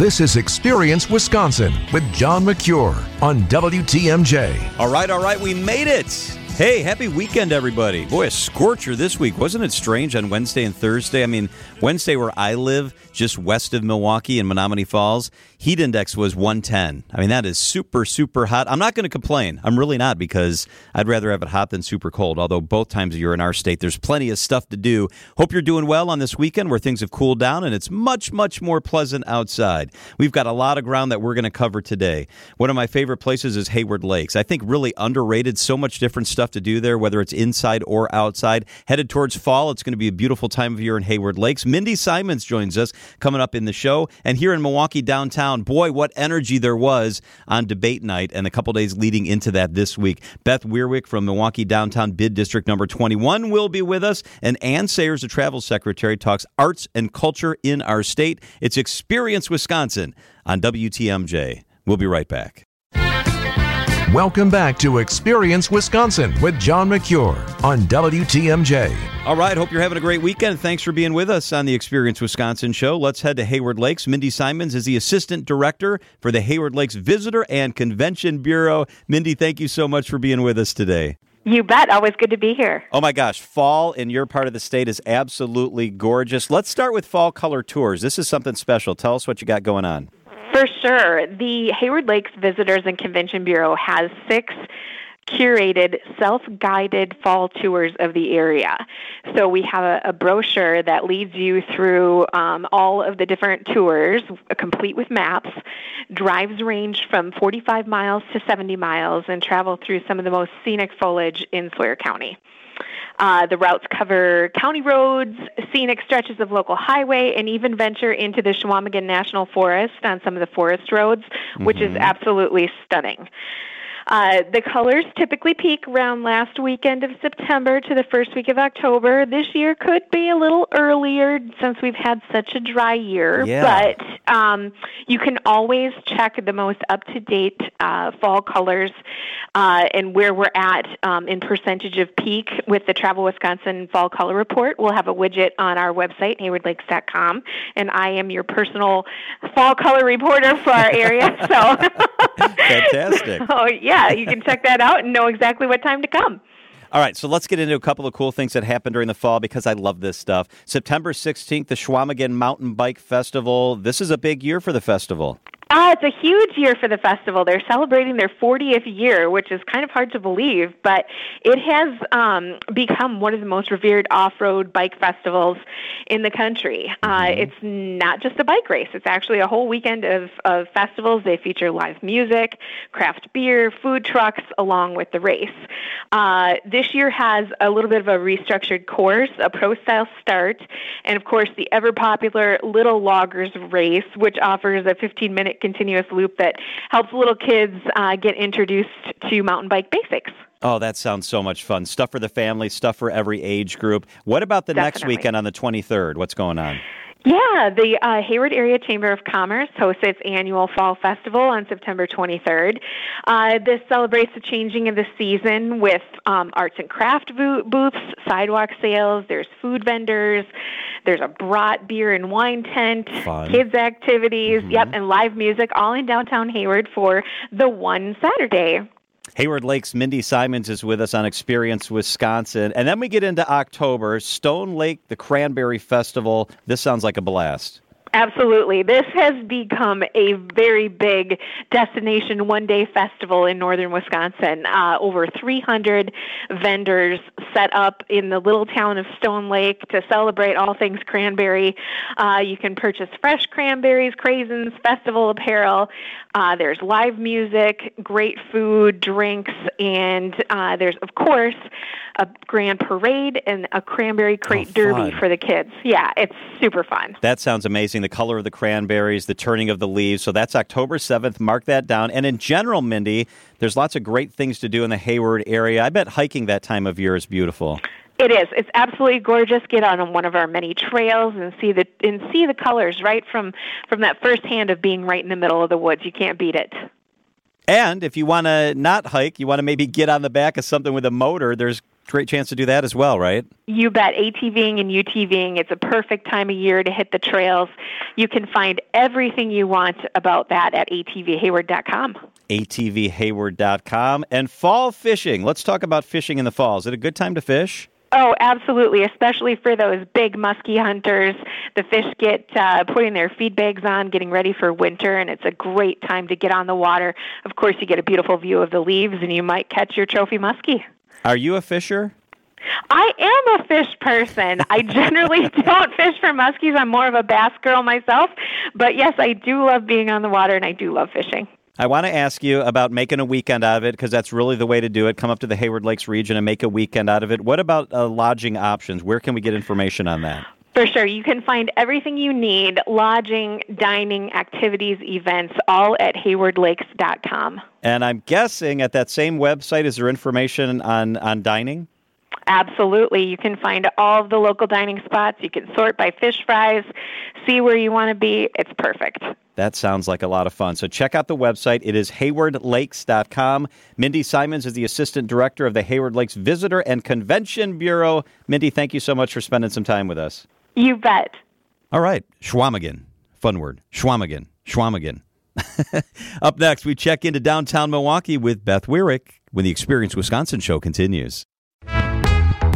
This is Experience Wisconsin with John Mercure on WTMJ. All right, all right, we made it. Hey, happy weekend, everybody. Boy, a scorcher this week. Wasn't it strange on Wednesday and Thursday? I mean, Wednesday, where I live, just west of Milwaukee in Menomonee Falls, heat index was 110. I mean, that is super, super hot. I'm not going to complain. I'm really not because I'd rather have it hot than super cold, although both times year in our state, there's plenty of stuff to do. Hope you're doing well on this weekend where things have cooled down and it's much, much more pleasant outside. We've got a lot of ground that we're going to cover today. One of my favorite places is Hayward Lakes. I think really underrated, so much different stuff to do there, whether it's inside or outside. Headed towards fall, it's going to be a beautiful time of year in Hayward Lakes. Mindy Simons joins us coming up in the show. And here in Milwaukee downtown, boy, what energy there was on debate night and a couple days leading into that this week. Beth Weirick from Milwaukee Downtown Bid District number 21 will be with us. And Anne Sayers, the travel secretary, talks arts and culture in our state. It's Experience Wisconsin on WTMJ. We'll be right back. Welcome back to Experience Wisconsin with John Mercure on WTMJ. All right, hope you're having a great weekend. Thanks for being with us on the Experience Wisconsin show. Let's head to Hayward Lakes. Mindy Simons is the assistant director for the Hayward Lakes Visitor and Convention Bureau. Mindy, thank you so much for being with us today. You bet. Always good to be here. Oh my gosh, fall in your part of the state is absolutely gorgeous. Let's start with fall color tours. This is something special. Tell us what you got going on. For sure. The Hayward Lakes Visitors and Convention Bureau has six curated self-guided fall tours of the area. So we have a, a brochure that leads you through um, all of the different tours, complete with maps. Drives range from 45 miles to 70 miles and travel through some of the most scenic foliage in Sawyer County. Uh, the routes cover county roads, scenic stretches of local highway, and even venture into the Chequamegon National Forest on some of the forest roads, mm-hmm. which is mm-hmm. absolutely stunning. Uh, the colors typically peak around last weekend of September to the first week of October. This year could be a little earlier since we've had such a dry year, yeah. but um, you can always check the most up to date uh, fall colors uh, and where we're at um, in percentage of peak with the Travel Wisconsin Fall Color Report. We'll have a widget on our website, haywardlakes.com, and I am your personal fall color reporter for our area. So fantastic. oh, yeah you can check that out and know exactly what time to come. All right, so let's get into a couple of cool things that happened during the fall because I love this stuff. September 16th, the Chequamegon Mountain Bike Festival. This is a big year for the festival. Uh, it's a huge year for the festival. They're celebrating their 40th year, which is kind of hard to believe, but it has um, become one of the most revered off-road bike festivals in the country. Uh, mm-hmm. it's not just a bike race; it's actually a whole weekend of, of festivals. They feature live music, craft beer, food trucks, along with the race. Uh, this year has a little bit of a restructured course, a pro-style start, and of course the ever-popular Little Loggers race, which offers a 15-minute continuous loop that helps little kids uh, get introduced to mountain bike basics. Oh, that sounds so much fun. Stuff for the family, stuff for every age group. What about the Definitely. next weekend on the 23rd? What's going on? Yeah, the uh, Hayward Area Chamber of Commerce hosts its annual Fall Festival on September 23rd. Uh, this celebrates the changing of the season with um, arts and craft bo- booths, sidewalk sales, there's food vendors, there's a brat beer and wine tent, Fun. kids activities, mm-hmm. yep, and live music all in downtown Hayward for the one Saturday. Hayward Lakes Mindy Simons is with us on Experience Wisconsin. And then we get into October, Stone Lake, the Cranberry Festival. This sounds like a blast. Absolutely. This has become a very big destination one day festival in northern Wisconsin. Uh, over 300 vendors set up in the little town of Stone Lake to celebrate all things cranberry. Uh, you can purchase fresh cranberries, craisins, festival apparel. Uh, there's live music, great food, drinks, and uh, there's, of course, a grand parade and a cranberry crate oh, derby for the kids. Yeah, it's super fun. That sounds amazing. The color of the cranberries, the turning of the leaves. So that's October 7th. Mark that down. And in general, Mindy, there's lots of great things to do in the Hayward area. I bet hiking that time of year is beautiful. It is. It's absolutely gorgeous. Get on one of our many trails and see the and see the colors right from from that first hand of being right in the middle of the woods. You can't beat it. And if you want to not hike, you want to maybe get on the back of something with a motor, there's great chance to do that as well, right? You bet. ATVing and UTVing, it's a perfect time of year to hit the trails. You can find everything you want about that at atvhayward.com. atvhayward.com. And fall fishing. Let's talk about fishing in the fall. Is it a good time to fish? Oh, absolutely, especially for those big musky hunters. The fish get uh, putting their feed bags on, getting ready for winter, and it's a great time to get on the water. Of course, you get a beautiful view of the leaves, and you might catch your trophy muskie. Are you a fisher? I am a fish person. I generally don't fish for muskies. I'm more of a bass girl myself. But yes, I do love being on the water and I do love fishing. I want to ask you about making a weekend out of it because that's really the way to do it. Come up to the Hayward Lakes region and make a weekend out of it. What about uh, lodging options? Where can we get information on that? For sure. You can find everything you need lodging, dining, activities, events all at haywardlakes.com. And I'm guessing at that same website, is there information on, on dining? Absolutely. You can find all of the local dining spots. You can sort by fish fries, see where you want to be. It's perfect. That sounds like a lot of fun. So check out the website. It is haywardlakes.com. Mindy Simons is the Assistant Director of the Hayward Lakes Visitor and Convention Bureau. Mindy, thank you so much for spending some time with us. You bet. All right. Chequamegon. Fun word. Chequamegon. Chequamegon. Up next, we check into downtown Milwaukee with Beth Weirick when the Experience Wisconsin show continues.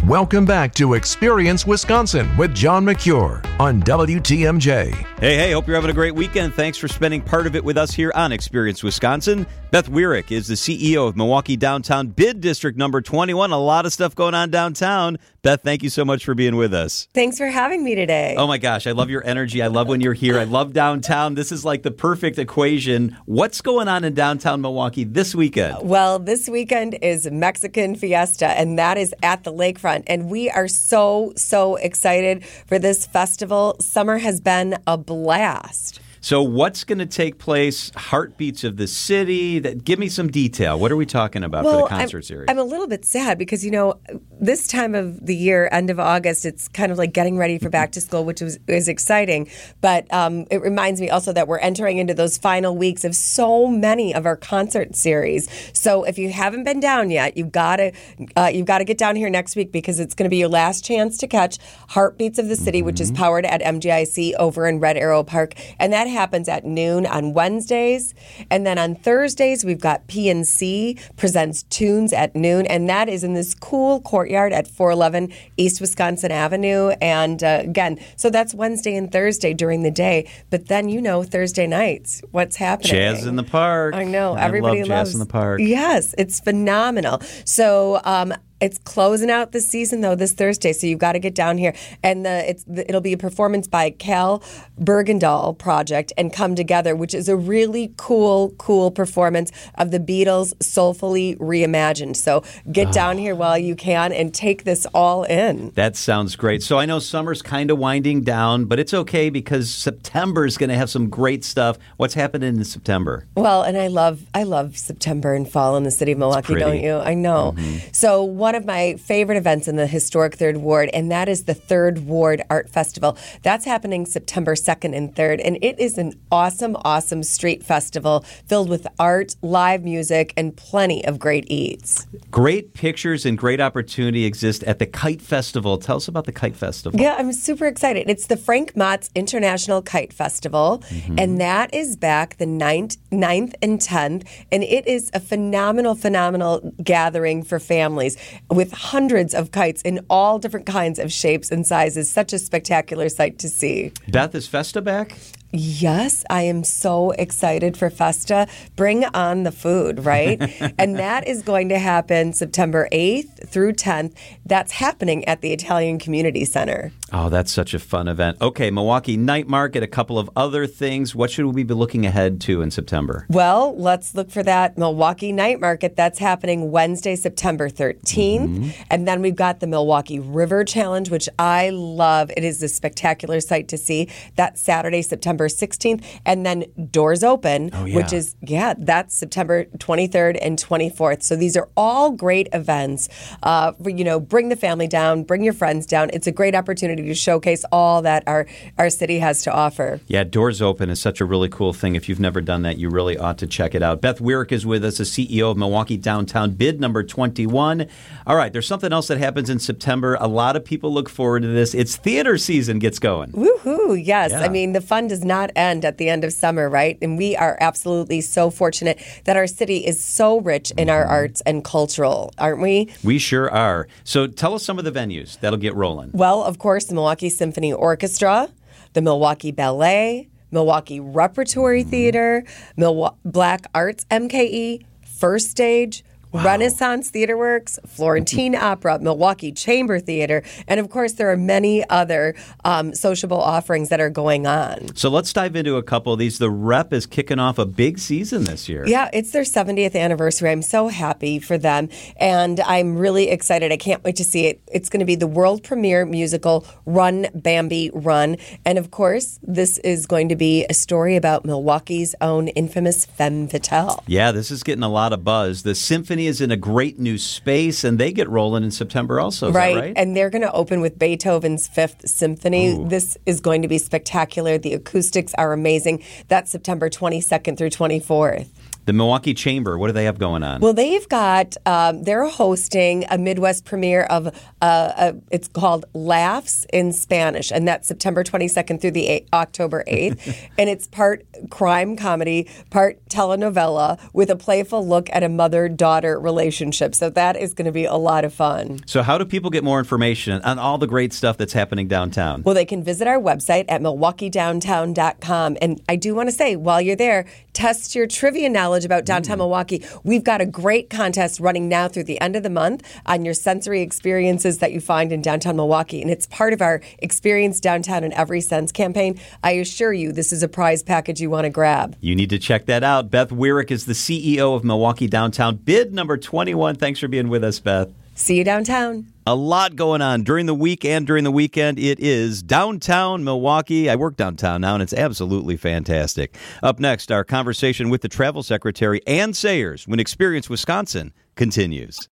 Welcome back to Experience Wisconsin with John Mercure on WTMJ. Hey, hey, hope you're having a great weekend. Thanks for spending part of it with us here on Experience Wisconsin. Beth Weirick is the CEO of Milwaukee Downtown Bid District number 21. A lot of stuff going on downtown. Beth, thank you so much for being with us. Thanks for having me today. Oh my gosh, I love your energy. I love when you're here. I love downtown. This is like the perfect equation. What's going on in downtown Milwaukee this weekend? Well, this weekend is Mexican Fiesta, and that is at the lakefront. And we are so, so excited for this festival. Summer has been a blast. So, what's going to take place? Heartbeats of the city. That give me some detail. What are we talking about well, for the concert I'm, series? I'm a little bit sad because you know this time of the year, end of August, it's kind of like getting ready for back to school, which is, is exciting. But um, it reminds me also that we're entering into those final weeks of so many of our concert series. So if you haven't been down yet, you've got to uh, you've got to get down here next week because it's going to be your last chance to catch Heartbeats of the City, mm-hmm. which is mm-hmm. powered at MGIC over in Red Arrow Park, and that happens at noon on Wednesdays. And then on Thursdays, we've got PNC presents tunes at noon. And that is in this cool courtyard at 411 East Wisconsin Avenue. And uh, again, so that's Wednesday and Thursday during the day. But then, you know, Thursday nights, what's happening? Jazz in the park. I know. I everybody love loves jazz in the park. Yes, it's phenomenal. So, um, it's closing out the season though this Thursday, so you've got to get down here. And the, it's the, it'll be a performance by Cal Bergendahl Project and Come Together, which is a really cool, cool performance of the Beatles soulfully reimagined. So get oh. down here while you can and take this all in. That sounds great. So I know summer's kind of winding down, but it's okay because September is going to have some great stuff. What's happening in September? Well, and I love I love September and fall in the city of Milwaukee, don't you? I know. Mm-hmm. So one of my favorite events in the historic Third Ward, and that is the Third Ward Art Festival. That's happening September 2nd and 3rd, and it is an awesome, awesome street festival filled with art, live music, and plenty of great eats. Great pictures and great opportunity exist at the Kite Festival. Tell us about the Kite Festival. Yeah, I'm super excited. It's the Frank Mots International Kite Festival, mm-hmm. and that is back the 9th, 9th and 10th, and it is a phenomenal, phenomenal gathering for families with hundreds of kites in all different kinds of shapes and sizes. Such a spectacular sight to see. Beth, is Festa back? Yes, I am so excited for Festa. Bring on the food, right? and that is going to happen September 8th through 10th. That's happening at the Italian Community Center. Oh, that's such a fun event. Okay, Milwaukee Night Market, a couple of other things. What should we be looking ahead to in September? Well, let's look for that Milwaukee Night Market. That's happening Wednesday, September 13th. Mm-hmm. And then we've got the Milwaukee River Challenge, which I love. It is a spectacular sight to see. That's Saturday, September September 16th, and then Doors Open, Oh, yeah. which is, yeah, that's September 23rd and 24th. So these are all great events. Uh, for, you know, bring the family down, bring your friends down. It's a great opportunity to showcase all that our, our city has to offer. Yeah, Doors Open is such a really cool thing. If you've never done that, you really ought to check it out. Beth Weirick is with us, the CEO of Milwaukee Downtown Bid number 21. All right, there's something else that happens in September. A lot of people look forward to this. It's theater season gets going. Woohoo! Yes. Yeah. I mean, the fun does not end at the end of summer, right? And we are absolutely so fortunate that our city is so rich in our mm-hmm. arts and cultural, aren't we? We sure are. So tell us some of the venues that'll get rolling. Well, of course, the Milwaukee Symphony Orchestra, the Milwaukee Ballet, Milwaukee Repertory mm-hmm. Theater, Milwa- Black Arts MKE, First Stage. Renaissance Theater Works, Florentine Opera, Milwaukee Chamber Theater, and of course, there are many other um, sociable offerings that are going on. So let's dive into a couple of these. The Rep is kicking off a big season this year. Yeah, it's their 70th anniversary. I'm so happy for them. And I'm really excited. I can't wait to see it. It's going to be the world premiere musical, Run Bambi Run. And of course, this is going to be a story about Milwaukee's own infamous femme fatale. Yeah, this is getting a lot of buzz. The symphony is in a great new space, and they get rolling in September also. Right. right? And they're going to open with Beethoven's Fifth Symphony. This is going to be spectacular. The acoustics are amazing. That's September 22nd through 24th. The Milwaukee Chamber, what do they have going on? Well, they've got um, they're hosting a Midwest premiere of uh, a, it's called Laughs in Spanish, and that's September 22nd through the 8, October 8th, and it's part crime comedy, part telenovela with a playful look at a mother daughter relationship. So that is going to be a lot of fun. so, how do people get more information on all the great stuff that's happening downtown? Well, they can visit our website at milwaukeedowntown.com. And I do want to say, while you're there, test your trivia knowledge about downtown mm. Milwaukee. We've got a great contest running now through the end of the month on your sensory experiences that you find in downtown Milwaukee. And it's part of our Experience Downtown in Every Sense campaign. I assure you, this is a prize package you want to grab. You need to check that out. Beth Weirick is the CEO of Milwaukee Downtown. Bid number 21. Thanks for being with us, Beth. See you downtown. A lot going on during the week and during the weekend. It is downtown Milwaukee. I work downtown now, and it's absolutely fantastic. Up next, our conversation with the travel secretary, Anne Sayers, when Experience Wisconsin continues.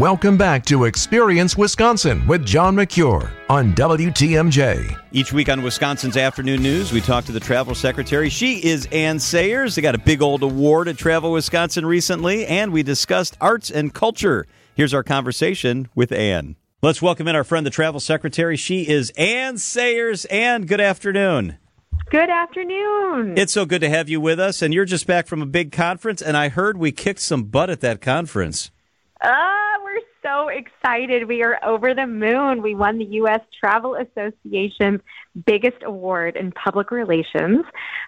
Welcome back to Experience Wisconsin with John Mercure on WTMJ. Each week on Wisconsin's Afternoon News, we talk to the travel secretary. She is Anne Sayers. They got a big old award at Travel Wisconsin recently, and we discussed arts and culture. Here's our conversation with Anne. Let's welcome in our friend, the travel secretary. She is Anne Sayers. Anne, good afternoon. Good afternoon. It's so good to have you with us, and you're just back from a big conference, and I heard we kicked some butt at that conference. Ah, we're so excited. We are over the moon. We won the U.S. Travel Association's biggest award in public relations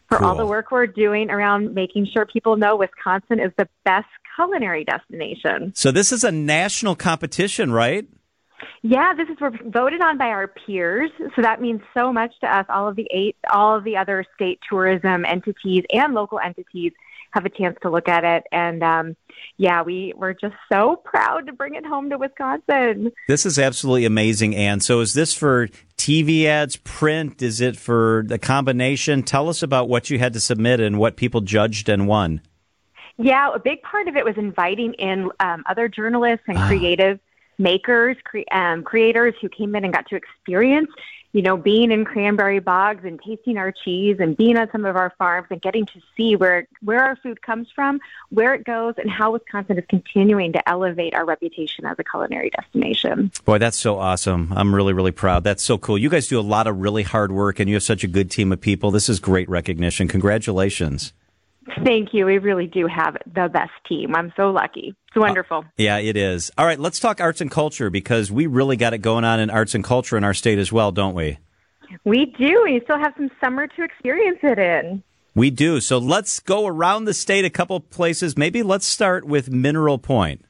for all the work we're doing around making sure people know Wisconsin is the best culinary destination. So this is a national competition, right? Yeah, this is we're voted on by our peers, so that means so much to us. All of the eight, all of the other state tourism entities and local entities have a chance to look at it, and um, yeah, we we're just so proud to bring it home to Wisconsin. This is absolutely amazing, Anne. So, is this for TV ads, print? Is it for the combination? Tell us about what you had to submit and what people judged and won. Yeah, a big part of it was inviting in um, other journalists and creative makers, cre- um, creators who came in and got to experience, you know, being in cranberry bogs and tasting our cheese and being on some of our farms and getting to see where where our food comes from, where it goes, and how Wisconsin is continuing to elevate our reputation as a culinary destination. Boy, that's so awesome. I'm really, really proud. That's so cool. You guys do a lot of really hard work and you have such a good team of people. This is great recognition. Congratulations. Thank you. We really do have the best team. I'm so lucky. It's uh, wonderful. Yeah, it is. All right, let's talk arts and culture because we really got it going on in arts and culture in our state as well, don't we? We do. We still have some summer to experience it in. We do. So let's go around the state a couple places. Maybe let's start with Mineral Point.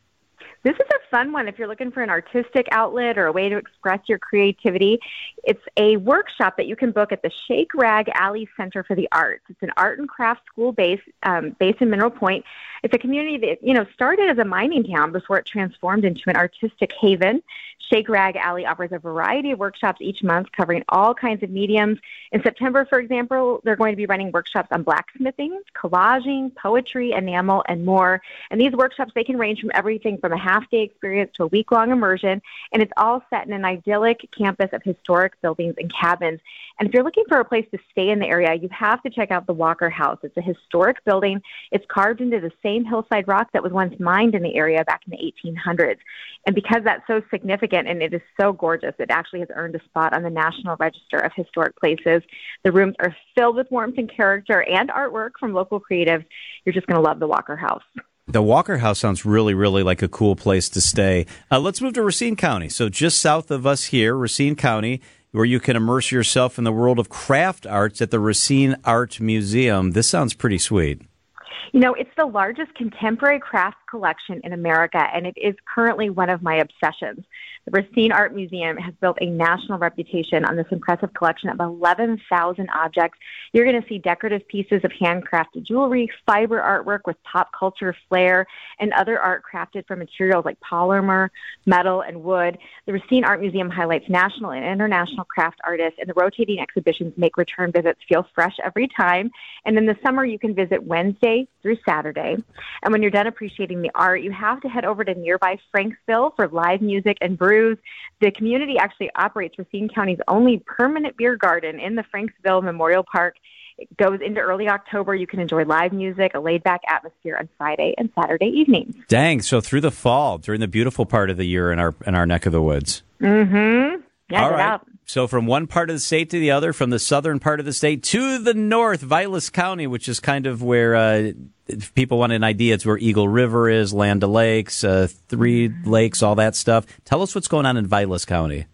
This is a fun one if you're looking for an artistic outlet or a way to express your creativity. It's a workshop that you can book at the Shake Rag Alley Center for the Arts. It's an art and craft school based um, based in Mineral Point. It's a community that you know started as a mining town before it transformed into an artistic haven. Shake Rag Alley offers a variety of workshops each month covering all kinds of mediums. In September, for example, they're going to be running workshops on blacksmithing, collaging, poetry, enamel, and more. And these workshops, they can range from everything from a half day experience to a week long immersion. And it's all set in an idyllic campus of historic buildings and cabins. And if you're looking for a place to stay in the area, you have to check out the Walker House. It's a historic building. It's carved into the same hillside rock that was once mined in the area back in the 1800s. And because that's so significant and it is so gorgeous, it actually has earned a spot on the National Register of Historic Places. The rooms are filled with warmth and character and artwork from local creatives. You're just going to love the Walker House. The Walker House sounds really, really like a cool place to stay. Uh, let's move to Racine County. So, just south of us here, Racine County, where you can immerse yourself in the world of craft arts at the Racine Art Museum. This sounds pretty sweet. You know, it's the largest contemporary craft collection in America, and it is currently one of my obsessions. The Racine Art Museum has built a national reputation on this impressive collection of 11,000 objects. You're going to see decorative pieces of handcrafted jewelry, fiber artwork with pop culture flair, and other art crafted from materials like polymer, metal, and wood. The Racine Art Museum highlights national and international craft artists, and the rotating exhibitions make return visits feel fresh every time. And in the summer, you can visit Wednesday through Saturday. And when you're done appreciating the art, you have to head over to nearby Franksville for live music and brews. The community actually operates Racine County's only permanent beer garden in the Franksville Memorial Park. It goes into early October. You can enjoy live music, a laid back atmosphere on Friday and Saturday evenings. Dang! So through the fall, during the beautiful part of the year in our in our neck of the woods. Mm-hmm. Yeah, All right. So from one part of the state to the other, from the southern part of the state to the north, Vilas County, which is kind of where uh, if people want an idea, it's where Eagle River is, Land O'Lakes, uh, Three Lakes, all that stuff. Tell us what's going on in Vilas County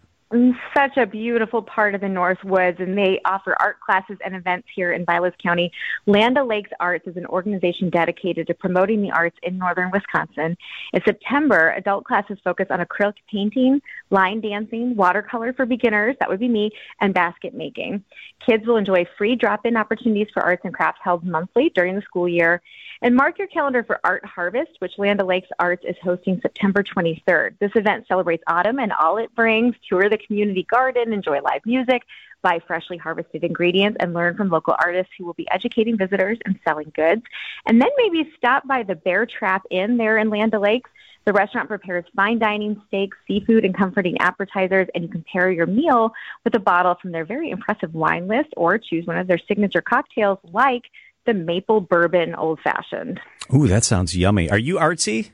such a beautiful part of the North Woods, and they offer art classes and events here in Vilas County. Land O'Lakes Arts is an organization dedicated to promoting the arts in northern Wisconsin. In September, adult classes focus on acrylic painting, line dancing, watercolor for beginners, that would be me, and basket making. Kids will enjoy free drop in opportunities for arts and crafts held monthly during the school year. And mark your calendar for Art Harvest, which Land O'Lakes Arts is hosting September 23rd. This event celebrates autumn and all it brings. Tour the community garden, enjoy live music, buy freshly harvested ingredients, and learn from local artists who will be educating visitors and selling goods. And then maybe stop by the Bear Trap Inn there in Land O'Lakes. The restaurant prepares fine dining steaks, seafood, and comforting appetizers, and you can pair your meal with a bottle from their very impressive wine list or choose one of their signature cocktails like the maple bourbon old fashioned. Ooh, that sounds yummy. Are you artsy?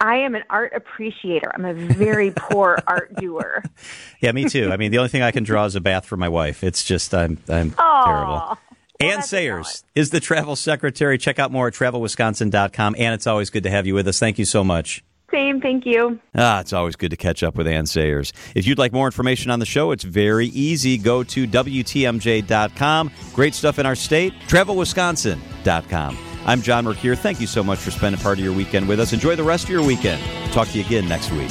I am an art appreciator. I'm a very poor art doer. Yeah, me too. I mean, the only thing I can draw is a bath for my wife. It's just I'm I'm Aww. terrible. Well, Anne Sayers is the travel secretary. Check out more at travelwisconsin.com. And it's always good to have you with us. Thank you so much. Same, thank you. Ah, it's always good to catch up with Anne Sayers. If you'd like more information on the show, it's very easy. Go to WTMJ.com. Great stuff in our state. TravelWisconsin.com. I'm John Mercure. Thank you so much for spending part of your weekend with us. Enjoy the rest of your weekend. Talk to you again next week.